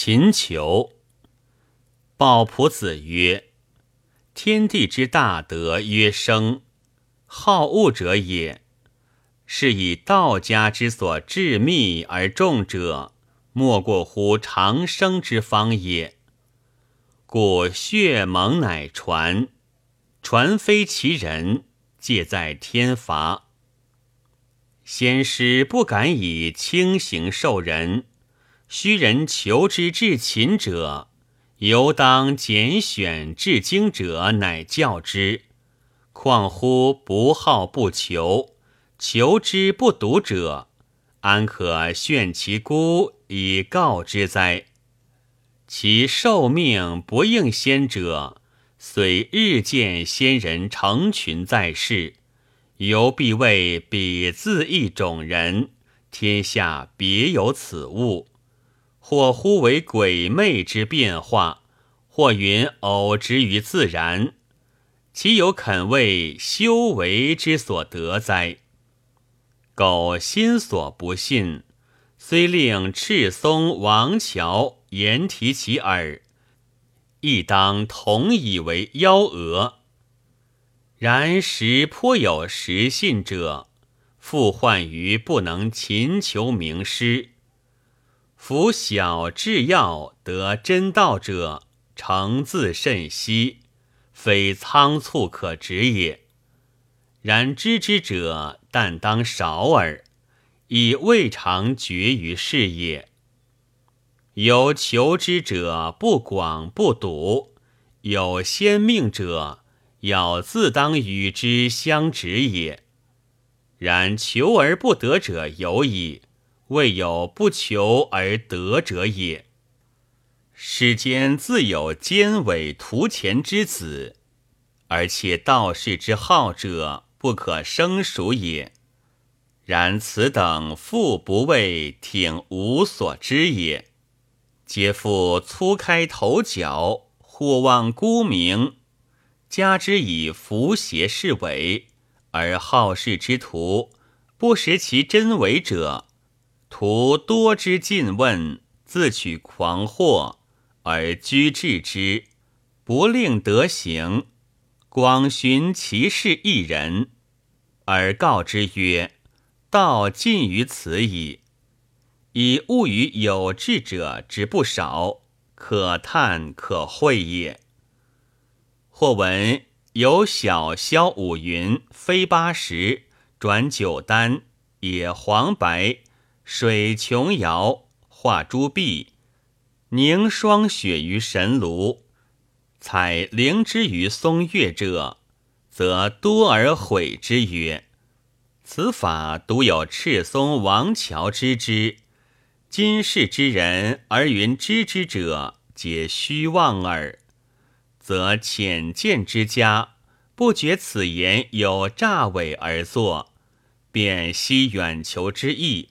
秦求。鲍仆子曰：“天地之大德曰生，好恶者也。是以道家之所致密而重者，莫过乎长生之方也。故血盟乃传，传非其人，戒在天罚。先师不敢以轻刑受人。”虚人求之至勤者，犹当拣选至精者，乃教之。况乎不好不求，求之不笃者，安可炫其孤以告之哉？其受命不应先者，虽日见先人成群在世，犹必谓彼自一种人，天下别有此物。或呼为鬼魅之变化，或云偶之于自然，岂有肯为修为之所得哉？苟心所不信，虽令赤松、王乔言提其耳，亦当同以为妖讹。然实颇有实信者，复患于不能勤求名师。夫小至要得真道者，诚自甚稀，非仓促可止也。然知之者，但当少耳，以未尝绝于世也。有求之者，不广不笃；有先命者，要自当与之相止也。然求而不得者有矣。未有不求而得者也。世间自有奸伪图钱之子，而且道士之好者不可生数也。然此等复不为挺无所知也，皆复粗开头角，或望沽名，加之以伏邪是伪，而好事之徒不识其真伪者。徒多之尽问，自取狂惑，而居治之，不令得行。广寻其事一人，而告之曰：“道尽于此矣。”以物与有志者之不少，可叹可会也。或闻有小萧五云，飞八十，转九丹，也黄白。水琼瑶画朱碧，凝霜雪于神炉，采灵芝于松月者，则多而毁之曰：“此法独有赤松王乔知之。今世之人而云知之者，皆虚妄耳。则浅见之家，不觉此言有诈伪而作，便悉远求之意。”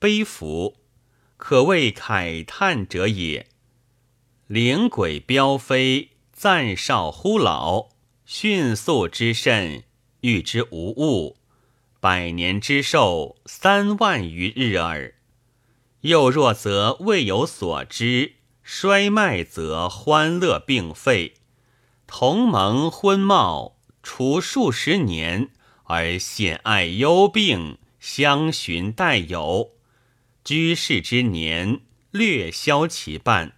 悲服，可谓慨叹者也。灵鬼飙飞，暂少忽老，迅速之甚，欲之无物。百年之寿，三万余日耳。又若则未有所知，衰迈则欢乐并废。同盟昏茂，除数十年，而显爱忧病，相寻待友。居士之年略消其半，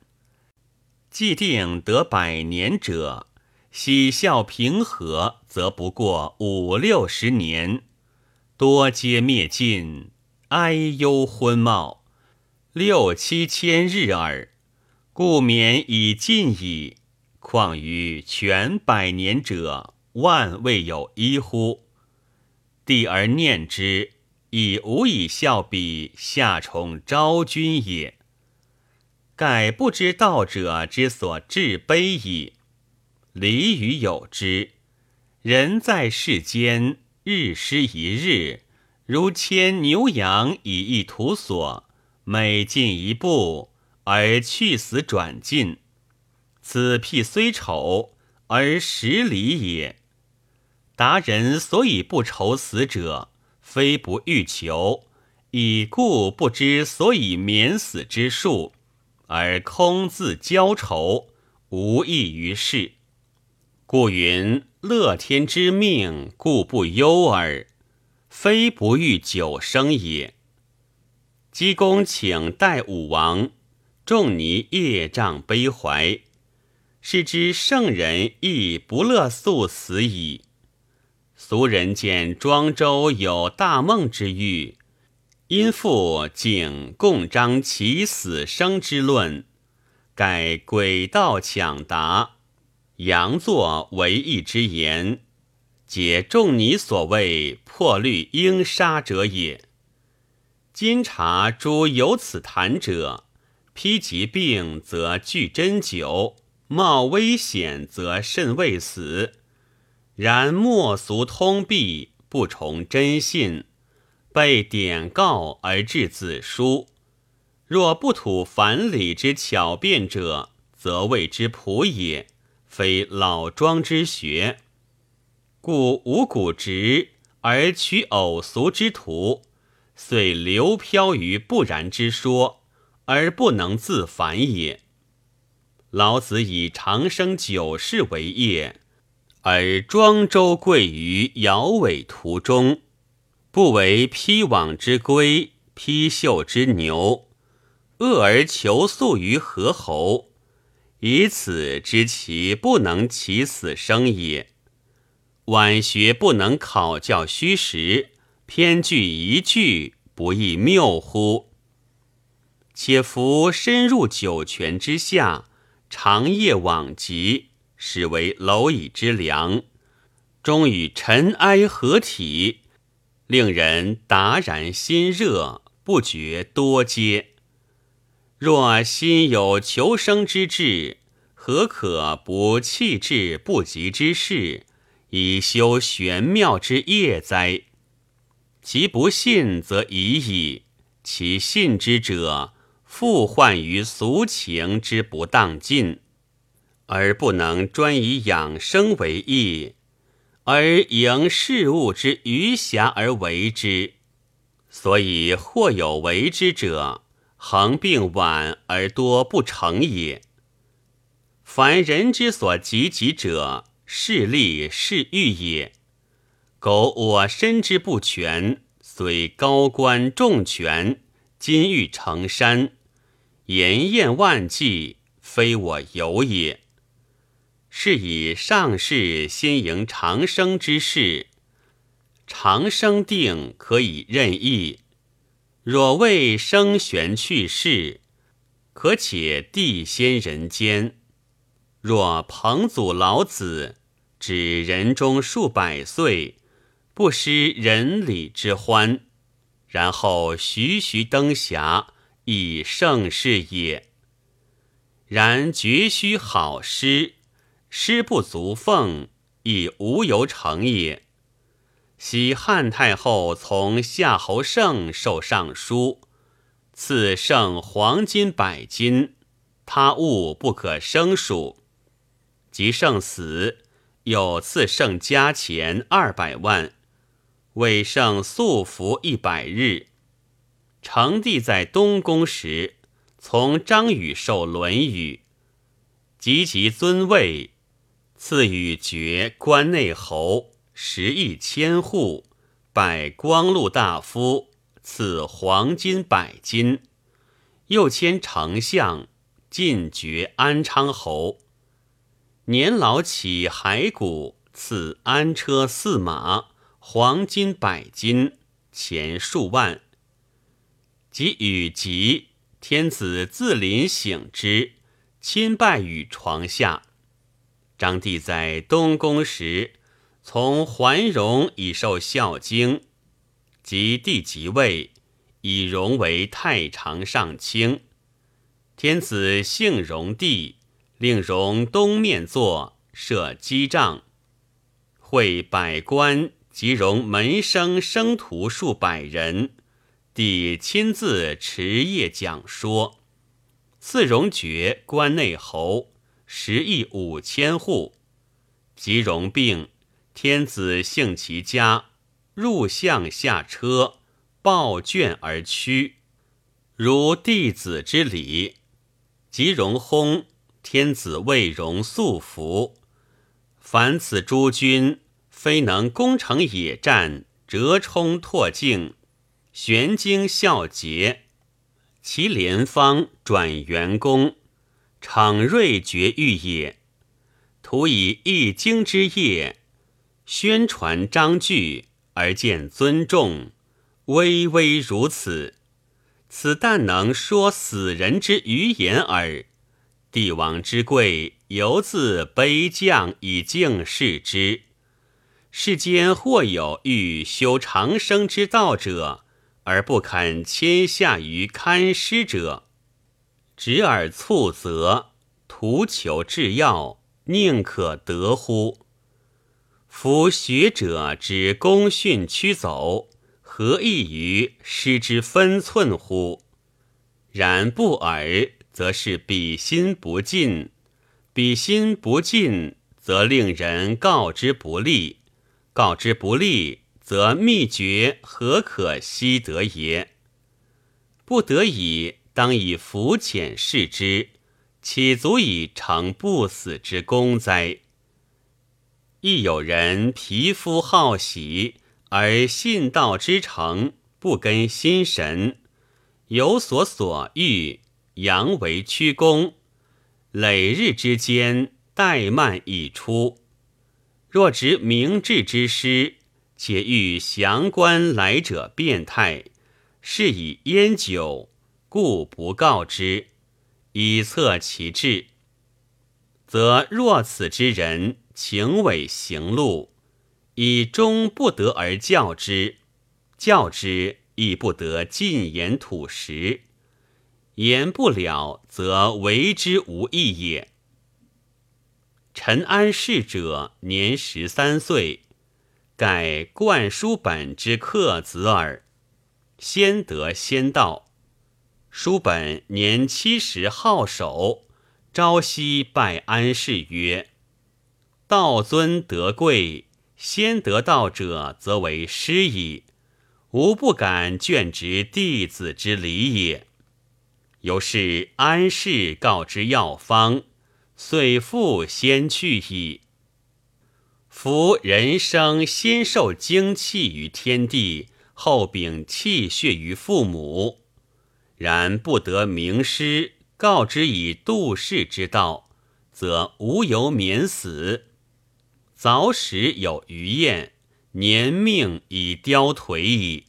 既定得百年者，喜笑平和，则不过五六十年，多皆灭尽，哀忧昏茂，六七千日耳。故免已尽矣。况于全百年者，万未有一乎？帝而念之。以无以效彼下宠昭君也，盖不知道者之所至悲矣。礼与有之，人在世间，日失一日，如牵牛羊以一图所，每进一步而去死转进，此辟虽丑而实理也。达人所以不愁死者。非不欲求，已故不知所以免死之术，而空自交愁，无益于事。故云：乐天之命，故不忧耳，非不欲久生也。姬公请代武王，仲尼业障悲怀，是知圣人亦不乐速死矣。俗人见庄周有大梦之欲，因复景共章其死生之论，改诡道抢答，佯作为义之言，解仲尼所谓破律应杀者也。今察诸有此谈者，披疾病则惧针灸，冒危险则甚未死。然莫俗通弊，不崇真信，被典告而致子书。若不吐凡理之巧辩者，则谓之朴也，非老庄之学。故无古直而取偶俗之徒，遂流飘于不然之说，而不能自反也。老子以长生久世为业。而庄周贵于摇尾途中，不为披网之龟，披袖之牛，恶而求速于何侯，以此知其不能起死生也。晚学不能考教虚实，偏据一句，不亦谬乎？且夫深入九泉之下，长夜往极。始为蝼蚁之良，终与尘埃合体，令人达然心热，不觉多嗟。若心有求生之志，何可不弃志不及之事，以修玄妙之业哉？其不信则已矣，其信之者，复患于俗情之不当尽。而不能专以养生为义，而迎事物之余暇而为之，所以或有为之者，恒病晚而多不成也。凡人之所急急者，势利是欲也。苟我身之不全，虽高官重权，金玉成山，筵宴万计，非我有也。是以上士先迎长生之事，长生定可以任意；若未生玄去世，可且地仙人间。若彭祖老子指人中数百岁，不失人礼之欢，然后徐徐登霞，以盛世也。然绝须好诗。师不足奉，亦无由成也。昔汉太后从夏侯胜受尚书，赐胜黄金百斤，他物不可胜数。及胜死，又赐胜家钱二百万，为胜素服一百日。成帝在东宫时，从张宇受《论语》，及其尊位。赐予爵关内侯，十亿千户，拜光禄大夫，赐黄金百斤，又迁丞相，进爵安昌侯。年老起骸骨，赐安车驷马，黄金百斤，钱数万。及与疾，天子自临省之，亲拜于床下。张帝在东宫时，从桓荣以受《孝经》，及帝即位，以荣为太常上卿。天子幸荣帝，令荣东面坐，设机帐，会百官及荣门生生徒数百人，帝亲自持夜讲说，赐荣爵关内侯。十亿五千户，即荣病，天子幸其家，入相下车，抱卷而趋，如弟子之礼。即荣薨，天子未容素服。凡此诸君，非能攻城野战，折冲拓境，玄经孝节，其连方转元功，场锐绝欲也。徒以一经之业，宣传章句，而见尊重，微微如此。此但能说死人之余言耳。帝王之贵，犹自卑降以敬视之。世间或有欲修长生之道者，而不肯迁下于堪师者，执而促则，图求至要，宁可得乎？夫学者之功训驱走。何异于失之分寸乎？然不尔，则是彼心不尽；彼心不尽，则令人告之不利；告之不利，则秘诀何可悉得也？不得已，当以浮浅视之，岂足以成不死之功哉？亦有人皮肤好喜。而信道之诚，不跟心神，有所所欲，阳为屈躬，累日之间，怠慢已出。若执明智之师，且欲降官来者变态，是以烟酒，故不告之，以测其志。则若此之人，情伪行路。以终不得而教之，教之亦不得进言吐实，言不了，则为之无益也。陈安世者年十三岁，盖灌书本之客子耳，先得先到。书本年七十好守，朝夕拜安氏曰：“道尊德贵。”先得道者，则为师矣，吾不敢倦执弟子之礼也。由是安氏告之药方，遂复先去矣。夫人生先受精气于天地，后禀气血于父母，然不得名师，告之以度世之道，则无由免死。早始有余宴，年命已凋颓矣。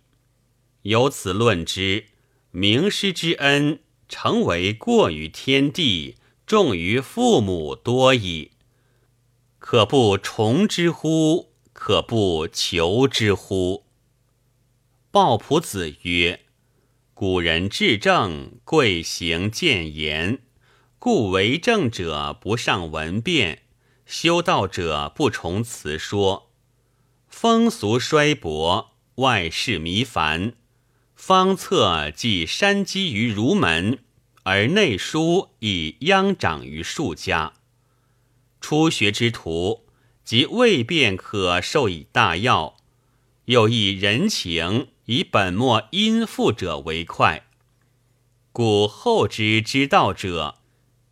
由此论之，名师之恩，成为过于天地，重于父母多矣。可不崇之乎？可不求之乎？鲍朴子曰：“古人治政，贵行谏言，故为政者不尚文辩。”修道者不从辞说，风俗衰薄，外事弥繁，方策既山积于儒门，而内书以央长于数家。初学之徒，即未便可授以大要，又以人情以本末因父者为快，故后之之道者。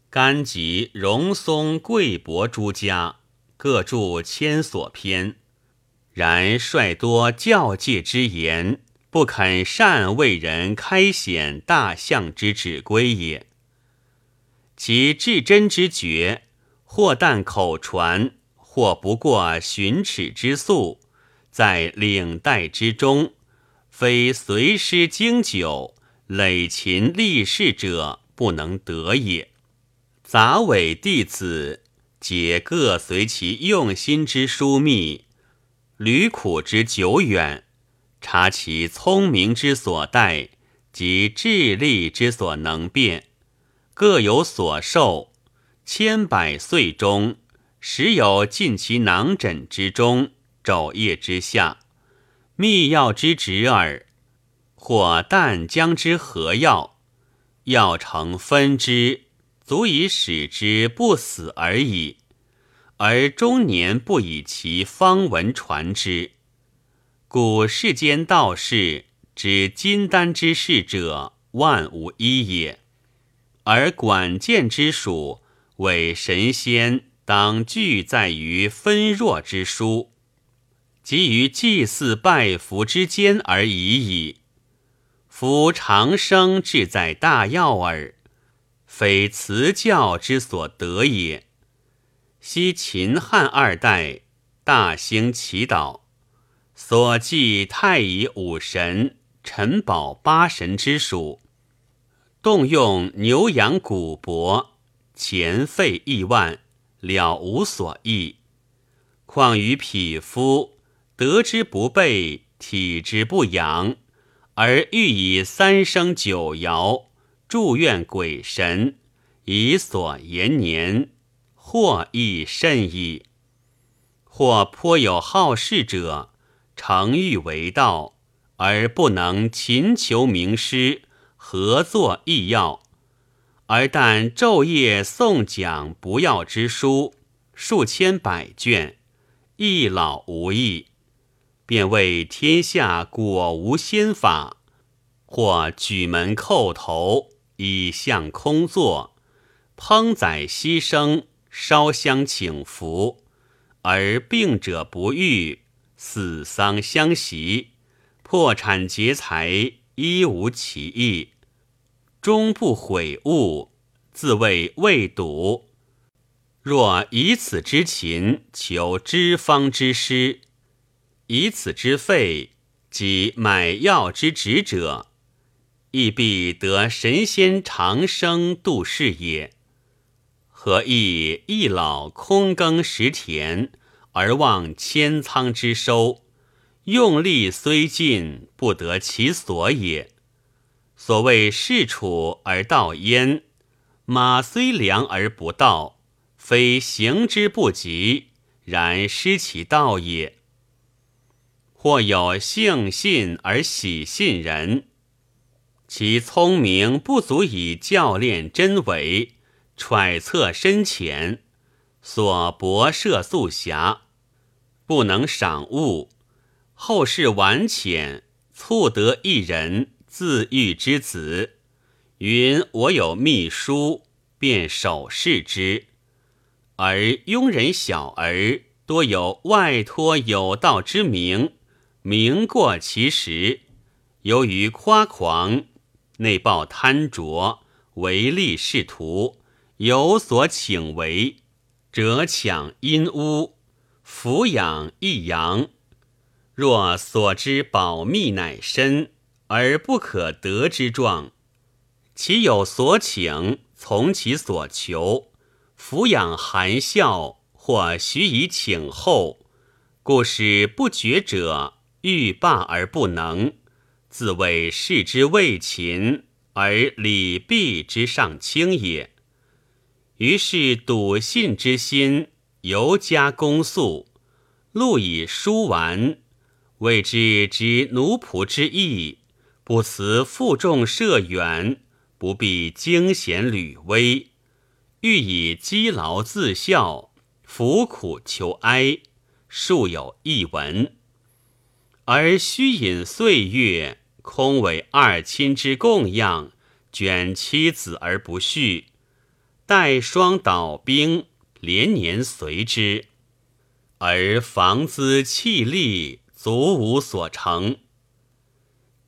甘及荣松、贵伯诸家各著千所篇，然率多教戒之言，不肯善为人开显大象之指归也。其至真之绝，或但口传，或不过寻尺之素，在领带之中，非随师经久、累勤立事者不能得也。杂伪弟子，皆各随其用心之疏密，履苦之久远，察其聪明之所待及智力之所能变，各有所受。千百岁中，时有尽其囊枕之中，肘腋之下，秘药之旨耳。或淡浆之合药，药成分之。足以使之不死而已，而终年不以其方文传之。故世间道士知金丹之事者，万无一也。而管见之属，为神仙当具在于分弱之书，即于祭祀拜服之间而已矣。夫长生志在大药耳，非辞教之所得也。昔秦汉二代大兴祈祷，所祭太乙五神、陈宝八神之属，动用牛羊古帛，钱费亿万，了无所益。况于匹夫，得之不备，体之不养。而欲以三生九爻祝愿鬼神，以所延年，或亦甚矣。或颇有好事者，诚欲为道，而不能勤求名师，合作异要，而但昼夜诵讲不要之书，数千百卷，一老无益。便为天下果无仙法，或举门叩头，以向空坐，烹宰牺牲，烧香请福，而病者不愈，死丧相袭，破产劫财，一无其意，终不悔悟，自谓未睹。若以此之勤，求知方之师。以此之费，及买药之职者，亦必得神仙长生度世也。何益一老空耕十田，而望千仓之收？用力虽尽，不得其所也。所谓事处而道焉，马虽良而不道，非行之不及，然失其道也。或有性信而喜信人，其聪明不足以教练真伪，揣测深浅，所博涉素狭，不能赏物。后世晚浅，促得一人自喻之子，云我有秘书，便手视之。而庸人小儿多有外托有道之名。名过其实，由于夸狂，内抱贪着，唯利是图，有所请为，辄抢阴屋，抚养一阳。若所知保密乃深，而不可得之状，其有所请，从其所求，抚养含笑，或许以请后，故使不觉者。欲罢而不能，自谓事之未勤，而礼毕之上轻也。于是笃信之心尤加恭肃，路以书完，谓之知奴仆之意，不辞负重涉远，不必惊险履危，欲以积劳自效，服苦求哀，数有一文。而虚隐岁月，空为二亲之供养，卷妻子而不续，待霜倒冰，连年随之，而房资气力足无所成。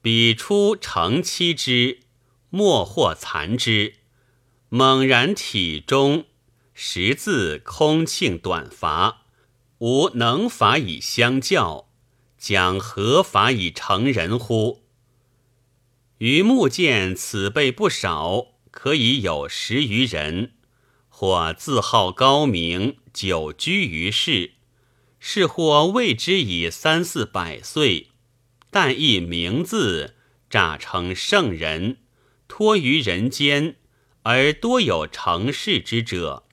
彼出成妻之，莫或残之，猛然体中，识字空庆短乏，无能法以相教。将何法以成人乎？余目见此辈不少，可以有十余人，或自号高明，久居于世；是或未之以三四百岁，但一名字诈称圣人，托于人间，而多有成事之者。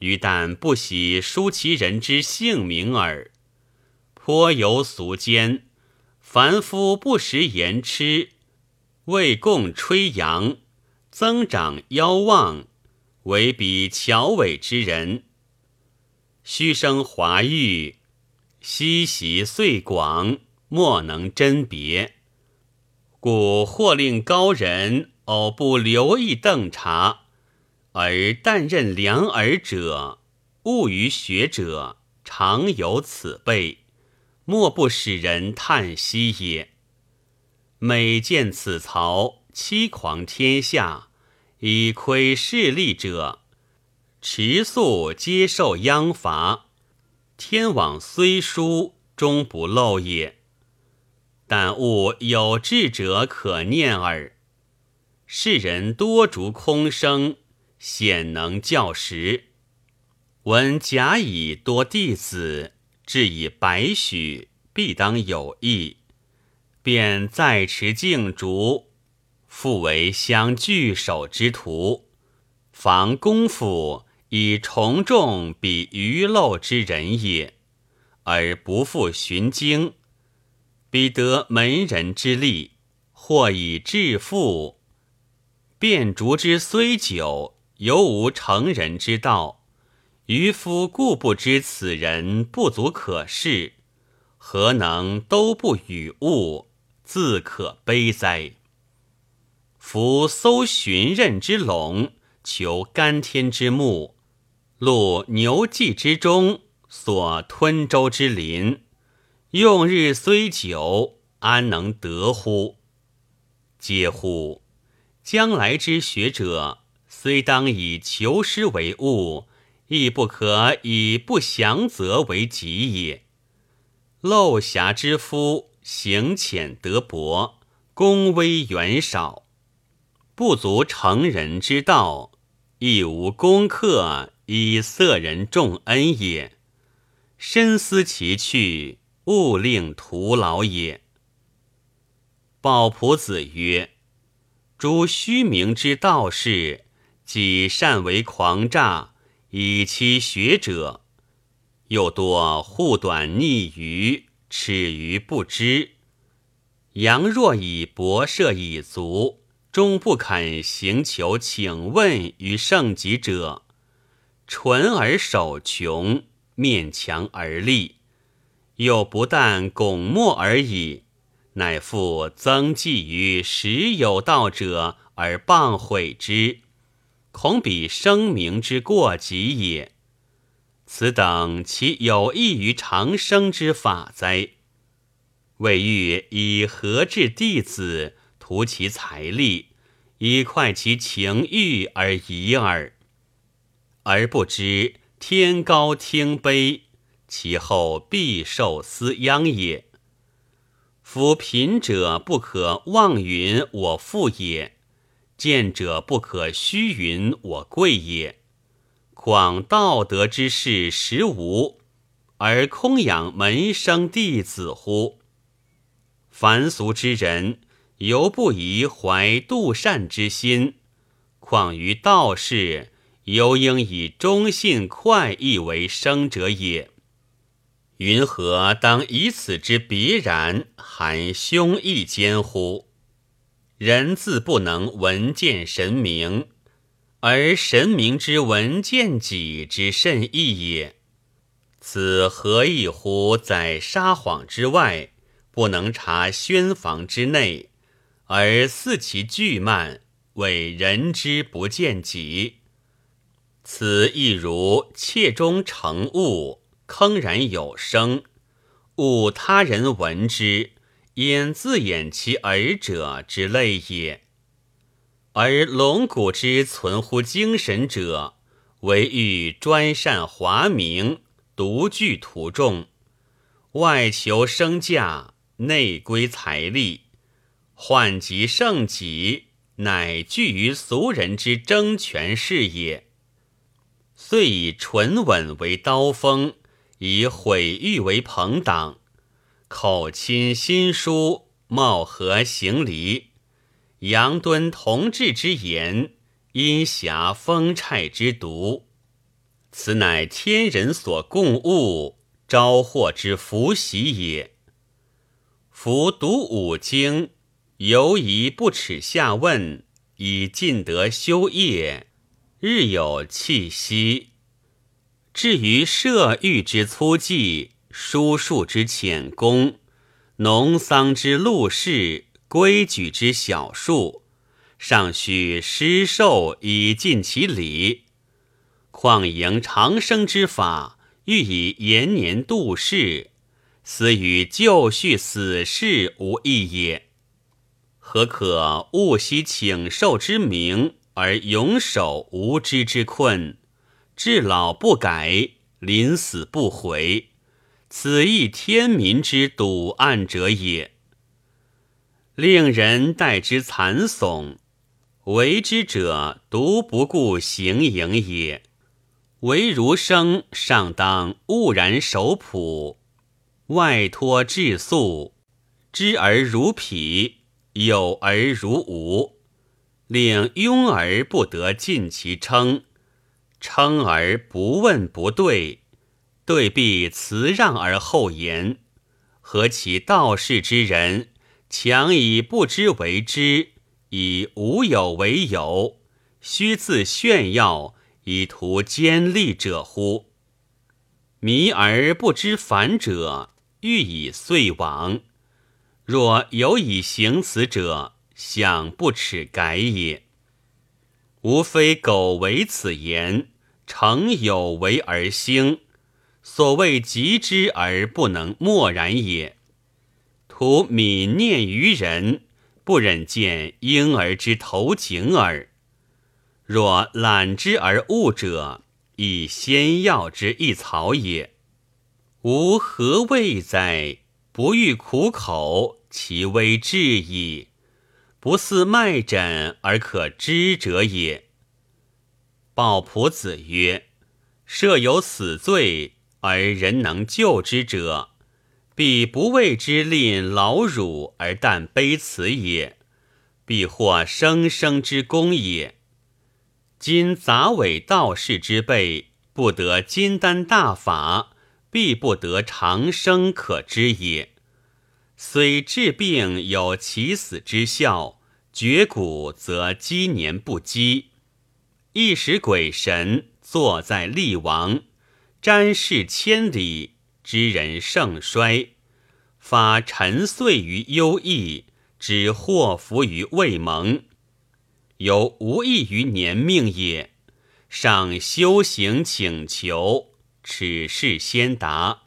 余但不喜书其人之姓名耳。颇有俗间，凡夫不食言吃，为供吹扬，增长妖妄，为彼巧伪之人。虚声华玉，嬉习岁广，莫能甄别，故或令高人偶不留意邓察，而但任良耳者，务于学者，常有此辈，莫不使人叹息也。每见此曹欺狂天下，以窥势利者，持素接受殃罚。天网虽疏，终不漏也。但勿有志者可念耳。世人多逐空生，显能教实。闻甲乙多弟子，至以百许，必当有意。便在持静竹，复为相聚首之徒，防功夫以从众比鱼漏之人也，而不复寻经，彼得门人之力，或以致富。便竹之虽久，犹无成人之道。渔夫固不知此人不足可视，何能都不与物？自可悲哉！夫搜寻刃之龙，求干天之木，录牛迹之中，所吞舟之林，用日虽久，安能得乎？嗟乎！将来之学者，虽当以求师为务，亦不可以不祥则为吉也。漏侠之夫。行浅得薄，功微远少，不足成人之道，亦无功课以色人重恩也。深思其去，勿令徒劳也。鲍仆子曰：“诸虚名之道士，己善为狂诈，以欺学者，又多护短逆愚。”耻于不知，阳若以博涉以足，终不肯行求请问于圣己者，纯而守穷，面墙而立，又不但拱没而已，乃复增记于时有道者而谤毁之，恐比声名之过极也。此等其有益于长生之法哉？未欲以何治弟子，图其财力，以快其情欲而已耳，而不知天高听卑，其后必受斯殃也。夫贫者不可妄云我富也，见者不可虚云我贵也。广道德之事实无，而空养门生弟子乎？凡俗之人，犹不宜怀妒善之心；况于道士，犹应以忠信快意为生者也。云何当以此之别然，含胸臆间乎？人自不能闻见神明。而神明之闻见己之甚异也，此何异乎？在撒谎之外，不能察宣房之内，而肆其巨慢，为人之不见己。此亦如窃中成物，铿然有声，误他人闻之，焉自掩其耳者之类也。而龙骨之存乎精神者，唯欲专善华明，独具徒众，外求升价，内归财力，患极胜己，乃惧于俗人之争权势也。遂以纯稳为刀锋，以毁誉为朋党，口亲心疏，貌合行离。杨敦同志之言，阴侠风虿之毒，此乃天人所共恶，招祸之福喜也。夫读五经，犹疑不耻下问，以尽得修业，日有气息。至于射御之粗技，书数之浅功，农桑之禄事。规矩之小数，尚须施寿以尽其礼。况迎长生之法，欲以延年度世，斯与就续死事无异也。何可勿惜请受之名，而永守无知之困，至老不改，临死不悔？此亦天民之笃暗者也。令人待之惨悚。为之者独不顾行营也，唯儒生尚当兀然守朴，外托质素，知而如匹，有而如无，令庸而不得尽其称，称而不问不对，对必辞让而后言，何其道士之人，强以不知为知。以无有为有，虚自炫耀，以图坚利者乎？迷而不知反者，欲以遂往。若有以行此者，想不耻改也。无非苟为此言，诚有为而兴。所谓极之而不能默然也。徒泯念于人。不忍见婴儿之头颈耳。若览之而悟者，以先药之一草也。吾何谓哉？不欲苦口，其微至矣。不似脉诊而可知者也。鲍仆子曰：设有死罪而人能救之者。必不为之吝劳辱而但悲辞也，必获生生之功也。今杂伪道士之辈，不得金丹大法，必不得长生可知也。虽治病有起死之效，绝骨则积年不积。一时鬼神坐在厉王，瞻视千里。知人盛衰，发沉睡于忧异，只祸福于未萌，犹无益于年命也。尚修行请求，此事先达。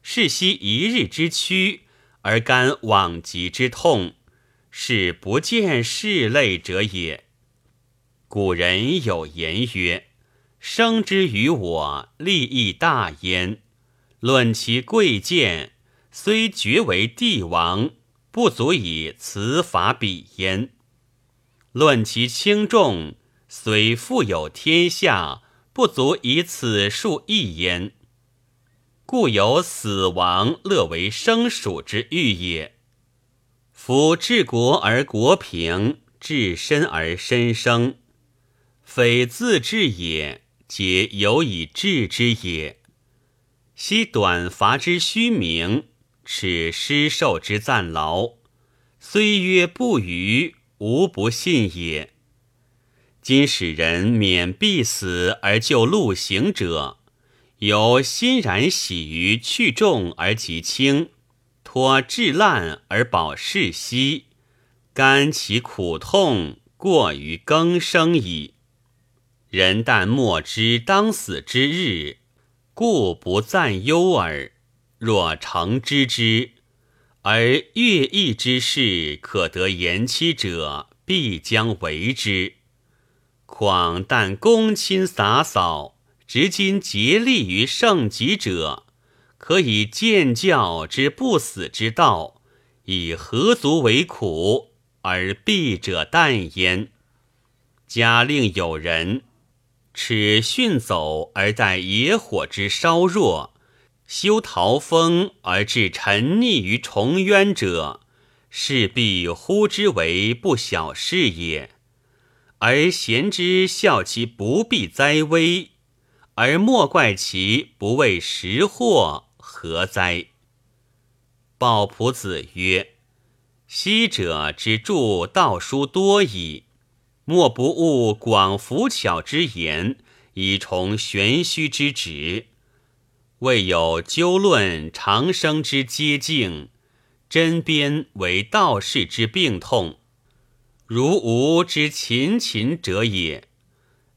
是惜一日之屈，而甘往极之痛，是不见世类者也。古人有言曰：“生之于我，利益大焉。”论其贵贱，虽爵为帝王，不足以辞法比焉；论其轻重，虽富有天下，不足以此数一焉。故有死亡乐为生属之欲也。夫治国而国平，治身而身生，非自治也，皆有以治之也。昔短伐之虚名，耻失受之暂劳，虽曰不愚，无不信也。今使人免必死而救路行者，有欣然喜于去重而极轻，托至烂而保世息，甘其苦痛过于更生矣。人但莫知当死之日。故不暂忧耳。若诚知之，而乐毅之事可得延期者，必将为之。况但公亲洒扫，执今竭力于圣极者，可以见教之不死之道，以何足为苦而避者淡焉？假令有人。耻训走而待野火之烧弱，修陶风而致沉溺于重渊者，势必呼之为不小事也。而贤之笑其不必灾危，而莫怪其不为时祸，何哉？鲍仆子曰：“昔者之著道书多矣。”莫不误广浮巧之言，以崇玄虚之旨。未有究论长生之接近，针砭为道士之病痛。如吾之勤勤者也。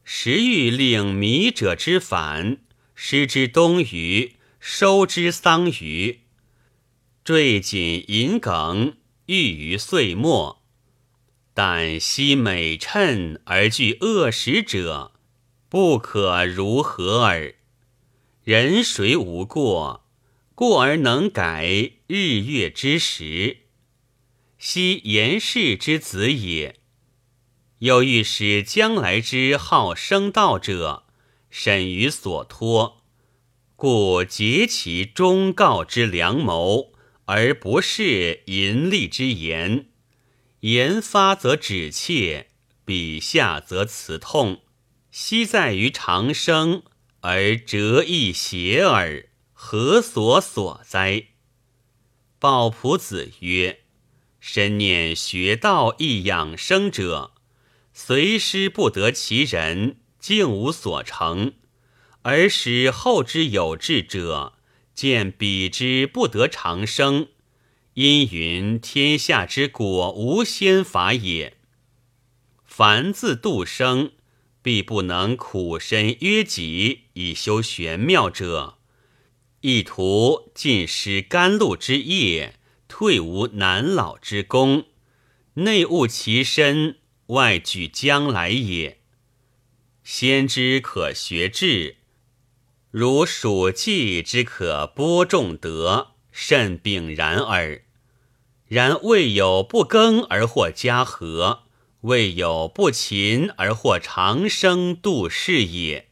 时欲令迷者之反，失之东隅，收之桑榆，坠锦银梗，欲于岁末。但惜美称而惧恶食者，不可如何耳？人谁无过？过而能改，日月之时。昔严氏之子也。又欲使将来之好生道者，审于所托，故结其忠告之良谋，而不是淫利之言。言发则止切，笔下则辞痛。昔在于长生，而折亦邪耳，何所所哉？鲍仆子曰：“深念学道亦养生者。”随师不得其人，竟无所成；而使后之有志者，见彼之不得长生，因云天下之果无先法也。凡自度生，必不能苦身约己以修玄妙者，意图尽失甘露之业，退无难老之功，内务其身。外举将来也。先知可学智，如蜀稷之可播种德，甚炳然耳。然未有不耕而获家和，未有不勤而获长生度世也。